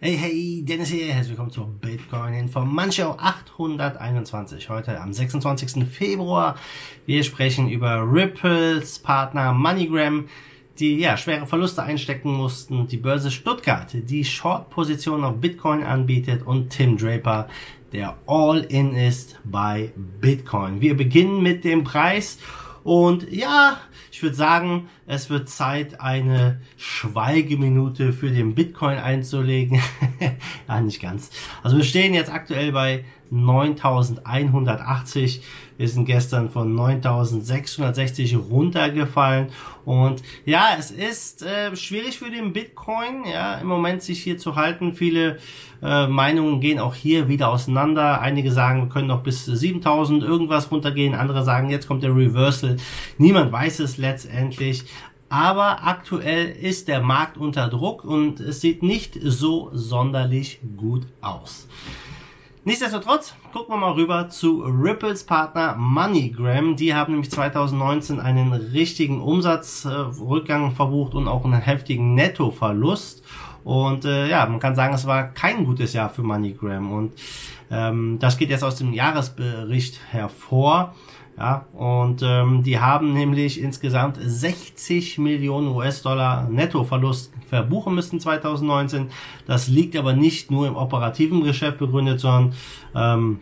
Hey, hey, Dennis hier. Herzlich willkommen zur Bitcoin Information 821. Heute am 26. Februar. Wir sprechen über Ripples Partner MoneyGram, die ja schwere Verluste einstecken mussten, die Börse Stuttgart, die Short-Position auf Bitcoin anbietet und Tim Draper, der All-In ist bei Bitcoin. Wir beginnen mit dem Preis und ja, ich würde sagen, es wird Zeit, eine Schweigeminute für den Bitcoin einzulegen. ja, nicht ganz. Also wir stehen jetzt aktuell bei 9180. Wir sind gestern von 9660 runtergefallen. Und ja, es ist äh, schwierig für den Bitcoin, ja, im Moment sich hier zu halten. Viele äh, Meinungen gehen auch hier wieder auseinander. Einige sagen, wir können noch bis 7000 irgendwas runtergehen. Andere sagen, jetzt kommt der Reversal. Niemand weiß es letztendlich. Aber aktuell ist der Markt unter Druck und es sieht nicht so sonderlich gut aus. Nichtsdestotrotz gucken wir mal rüber zu Ripples Partner MoneyGram. Die haben nämlich 2019 einen richtigen Umsatzrückgang verbucht und auch einen heftigen Nettoverlust. Und äh, ja, man kann sagen, es war kein gutes Jahr für MoneyGram. Und ähm, das geht jetzt aus dem Jahresbericht hervor. Ja, und ähm, die haben nämlich insgesamt 60 Millionen US-Dollar Nettoverlust verbuchen müssen 2019. Das liegt aber nicht nur im operativen Geschäft begründet, sondern ähm,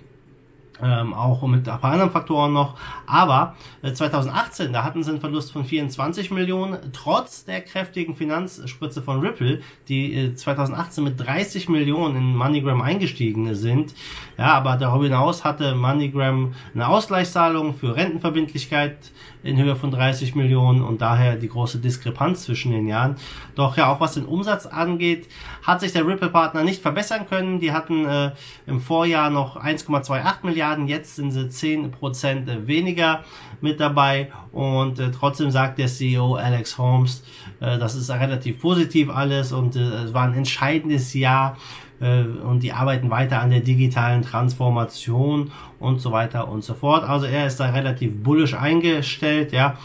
ähm, auch mit ein paar anderen Faktoren noch. Aber äh, 2018, da hatten sie einen Verlust von 24 Millionen, trotz der kräftigen Finanzspritze von Ripple, die äh, 2018 mit 30 Millionen in MoneyGram eingestiegen sind. Ja, aber darüber hinaus hatte MoneyGram eine Ausgleichszahlung für Rentenverbindlichkeit in Höhe von 30 Millionen und daher die große Diskrepanz zwischen den Jahren. Doch ja, auch was den Umsatz angeht, hat sich der Ripple-Partner nicht verbessern können. Die hatten äh, im Vorjahr noch 1,28 Milliarden, jetzt sind sie 10 Prozent weniger mit dabei und äh, trotzdem sagt der CEO Alex Holmes, äh, das ist relativ positiv alles und äh, es war ein entscheidendes Jahr äh, und die arbeiten weiter an der digitalen Transformation und so weiter und so fort. Also er ist da relativ bullisch eingestellt, ja.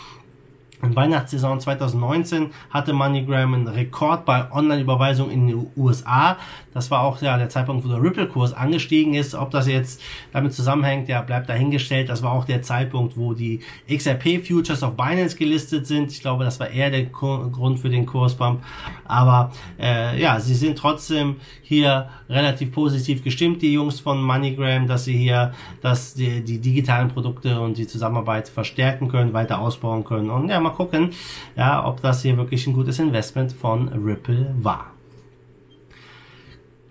In Weihnachtssaison 2019 hatte MoneyGram einen Rekord bei Online-Überweisungen in den USA. Das war auch ja der Zeitpunkt, wo der Ripple-Kurs angestiegen ist. Ob das jetzt damit zusammenhängt, ja, bleibt dahingestellt. Das war auch der Zeitpunkt, wo die XRP-Futures auf Binance gelistet sind. Ich glaube, das war eher der Grund für den Kursbump. Aber äh, ja, sie sind trotzdem hier relativ positiv gestimmt, die Jungs von MoneyGram, dass sie hier dass die, die digitalen Produkte und die Zusammenarbeit verstärken können, weiter ausbauen können. Und ja, mal gucken, ja, ob das hier wirklich ein gutes Investment von Ripple war.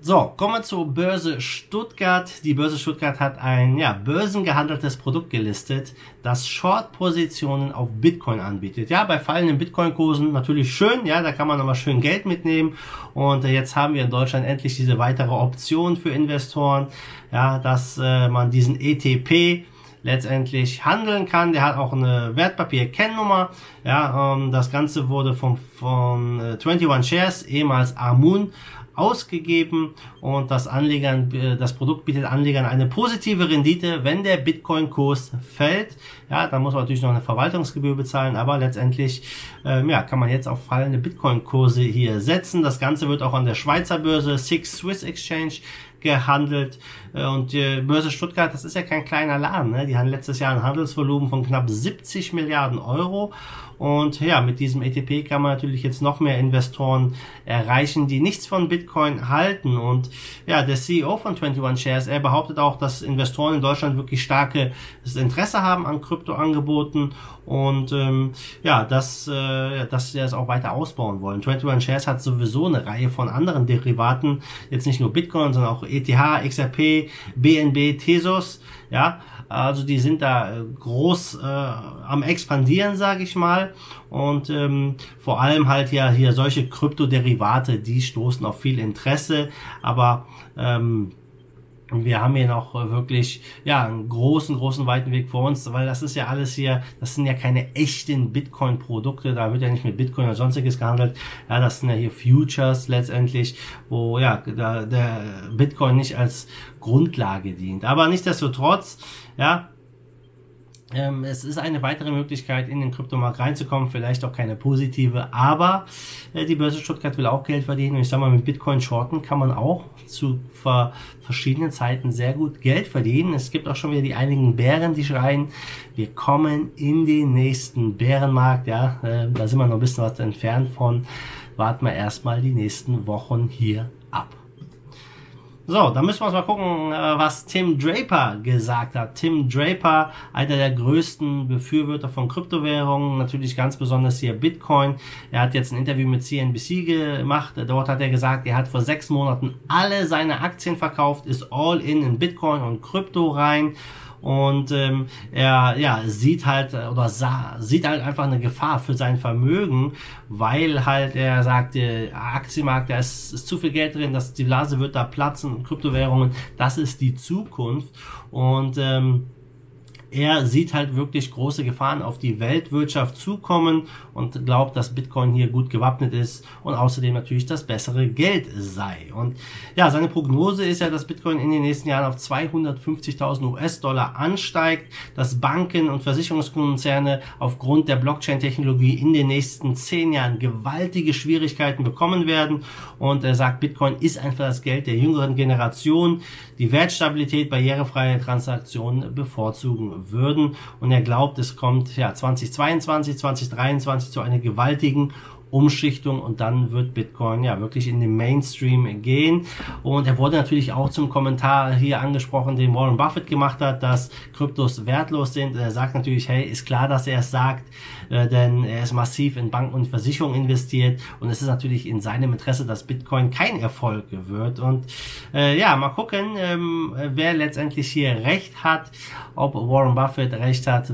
So, kommen wir zur Börse Stuttgart. Die Börse Stuttgart hat ein ja, börsengehandeltes Produkt gelistet, das Short-Positionen auf Bitcoin anbietet. Ja, bei fallenden Bitcoin-Kursen natürlich schön, ja, da kann man nochmal schön Geld mitnehmen. Und jetzt haben wir in Deutschland endlich diese weitere Option für Investoren, ja, dass äh, man diesen ETP letztendlich handeln kann. Der hat auch eine Wertpapier-Kennnummer. Ja, ähm, das Ganze wurde von, von äh, 21 Shares, ehemals Amun, ausgegeben und das Anlegern, äh, das Produkt bietet Anlegern eine positive Rendite, wenn der Bitcoin-Kurs fällt. Ja, dann muss man natürlich noch eine Verwaltungsgebühr bezahlen, aber letztendlich ähm, ja, kann man jetzt auf fallende Bitcoin-Kurse hier setzen. Das Ganze wird auch an der Schweizer Börse Six Swiss Exchange gehandelt. Äh, und die Börse Stuttgart, das ist ja kein kleiner Laden. Ne? Die haben letztes Jahr ein Handelsvolumen von knapp 70 Milliarden Euro. Und ja, mit diesem ETP kann man natürlich jetzt noch mehr Investoren erreichen, die nichts von Bitcoin halten. Und ja, der CEO von 21 Shares, er behauptet auch, dass Investoren in Deutschland wirklich starke Interesse haben an Kryptoangeboten und ähm, ja, dass, äh, dass sie das auch weiter ausbauen wollen. 21 Shares hat sowieso eine Reihe von anderen Derivaten, jetzt nicht nur Bitcoin, sondern auch ETH, XRP, BNB, Tesos, ja, also die sind da äh, groß äh, am expandieren, sage ich mal. Und ähm, vor allem halt ja hier solche Kryptoderivate, die stoßen auf viel Interesse. Aber ähm, wir haben hier noch wirklich ja einen großen, großen weiten Weg vor uns, weil das ist ja alles hier, das sind ja keine echten Bitcoin-Produkte, da wird ja nicht mit Bitcoin oder sonstiges gehandelt. Ja, das sind ja hier Futures letztendlich, wo ja da, der Bitcoin nicht als Grundlage dient. Aber nichtsdestotrotz, ja, ähm, es ist eine weitere Möglichkeit, in den Kryptomarkt reinzukommen, vielleicht auch keine positive, aber äh, die Börse Stuttgart will auch Geld verdienen und ich sage mal, mit Bitcoin Shorten kann man auch zu ver verschiedenen Zeiten sehr gut Geld verdienen. Es gibt auch schon wieder die einigen Bären, die schreien, wir kommen in den nächsten Bärenmarkt, ja, äh, da sind wir noch ein bisschen was entfernt von, warten wir erstmal die nächsten Wochen hier ab. So, dann müssen wir uns mal gucken, äh, was Tim Draper gesagt hat. Tim Draper, einer der größten Befürworter von Kryptowährungen, natürlich ganz besonders hier Bitcoin. Er hat jetzt ein Interview mit CNBC gemacht. Dort hat er gesagt, er hat vor sechs Monaten alle seine Aktien verkauft, ist all in in Bitcoin und Krypto rein und ähm, er ja sieht halt äh, oder sah, sieht halt einfach eine Gefahr für sein Vermögen, weil halt er sagt, der Aktienmarkt, da ist, ist zu viel Geld drin, dass die Blase wird da platzen, Kryptowährungen, das ist die Zukunft. Und ähm, er sieht halt wirklich große Gefahren auf die Weltwirtschaft zukommen und glaubt, dass Bitcoin hier gut gewappnet ist und außerdem natürlich das bessere Geld sei. Und ja, seine Prognose ist ja, dass Bitcoin in den nächsten Jahren auf 250.000 US-Dollar ansteigt, dass Banken und Versicherungskonzerne aufgrund der Blockchain-Technologie in den nächsten zehn Jahren gewaltige Schwierigkeiten bekommen werden. Und er sagt, Bitcoin ist einfach das Geld der jüngeren Generation, die Wertstabilität, barrierefreie Transaktionen bevorzugen würden. Und er glaubt, es kommt ja 2022, 2023 zu einer gewaltigen Umschichtung und dann wird Bitcoin ja wirklich in den Mainstream gehen. Und er wurde natürlich auch zum Kommentar hier angesprochen, den Warren Buffett gemacht hat, dass Kryptos wertlos sind. Er sagt natürlich, hey, ist klar, dass er es sagt, äh, denn er ist massiv in Banken und Versicherungen investiert und es ist natürlich in seinem Interesse, dass Bitcoin kein Erfolg wird. Und äh, ja, mal gucken, ähm, wer letztendlich hier recht hat, ob Warren Buffett recht hat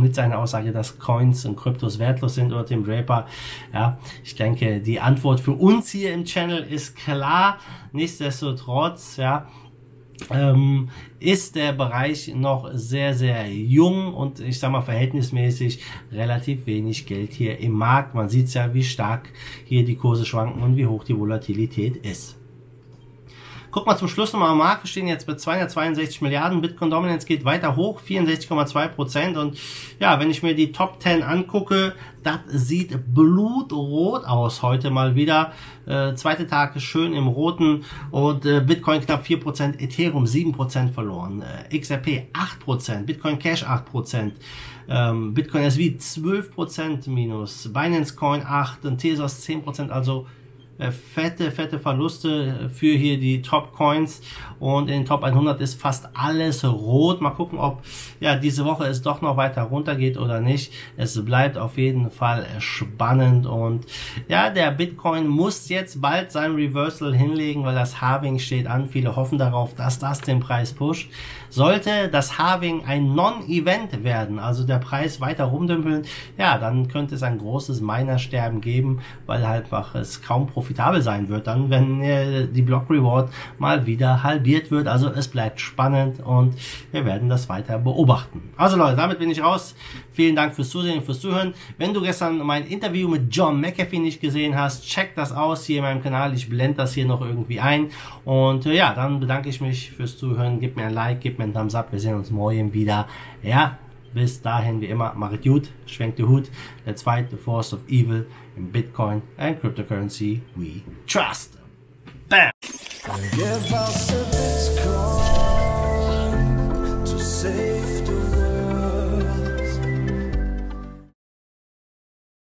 mit seiner Aussage, dass Coins und Kryptos wertlos sind oder Tim Draper. Ja, ich denke, die Antwort für uns hier im Channel ist klar. Nichtsdestotrotz, ja, ähm, ist der Bereich noch sehr, sehr jung und ich sag mal verhältnismäßig relativ wenig Geld hier im Markt. Man sieht ja, wie stark hier die Kurse schwanken und wie hoch die Volatilität ist. Guck mal zum Schluss nochmal am Markt. Wir stehen jetzt bei 262 Milliarden. Bitcoin Dominance geht weiter hoch, 64,2 Prozent. Und ja, wenn ich mir die Top 10 angucke, das sieht blutrot aus heute mal wieder. Äh, zweite Tag ist schön im Roten und äh, Bitcoin knapp 4%, Ethereum 7% verloren, äh, XRP 8%, Bitcoin Cash 8%. Ähm, Bitcoin SV 12% minus, Binance Coin 8 und Tesos 10%, also fette, fette Verluste für hier die Top Coins und in den Top 100 ist fast alles rot. Mal gucken, ob ja diese Woche es doch noch weiter runtergeht oder nicht. Es bleibt auf jeden Fall spannend und ja, der Bitcoin muss jetzt bald sein Reversal hinlegen, weil das Halving steht an. Viele hoffen darauf, dass das den Preis pusht. Sollte das Halving ein Non-Event werden, also der Preis weiter rumdümpeln, ja, dann könnte es ein großes Minersterben geben, weil halt einfach es kaum profitabel sein wird, dann wenn äh, die Block Reward mal wieder halbiert wird. Also es bleibt spannend und wir werden das weiter beobachten. Also Leute, damit bin ich raus. Vielen Dank fürs Zusehen, fürs Zuhören. Wenn du gestern mein Interview mit John McAfee nicht gesehen hast, check das aus hier in meinem Kanal. Ich blende das hier noch irgendwie ein. Und äh, ja, dann bedanke ich mich fürs Zuhören. Gib mir ein Like, gib mir einen Thumbs up. Wir sehen uns morgen wieder. Ja, bis dahin wie immer, macht gut, schwenkt die Hut. Let's fight the force of evil in Bitcoin and cryptocurrency we trust. Bam!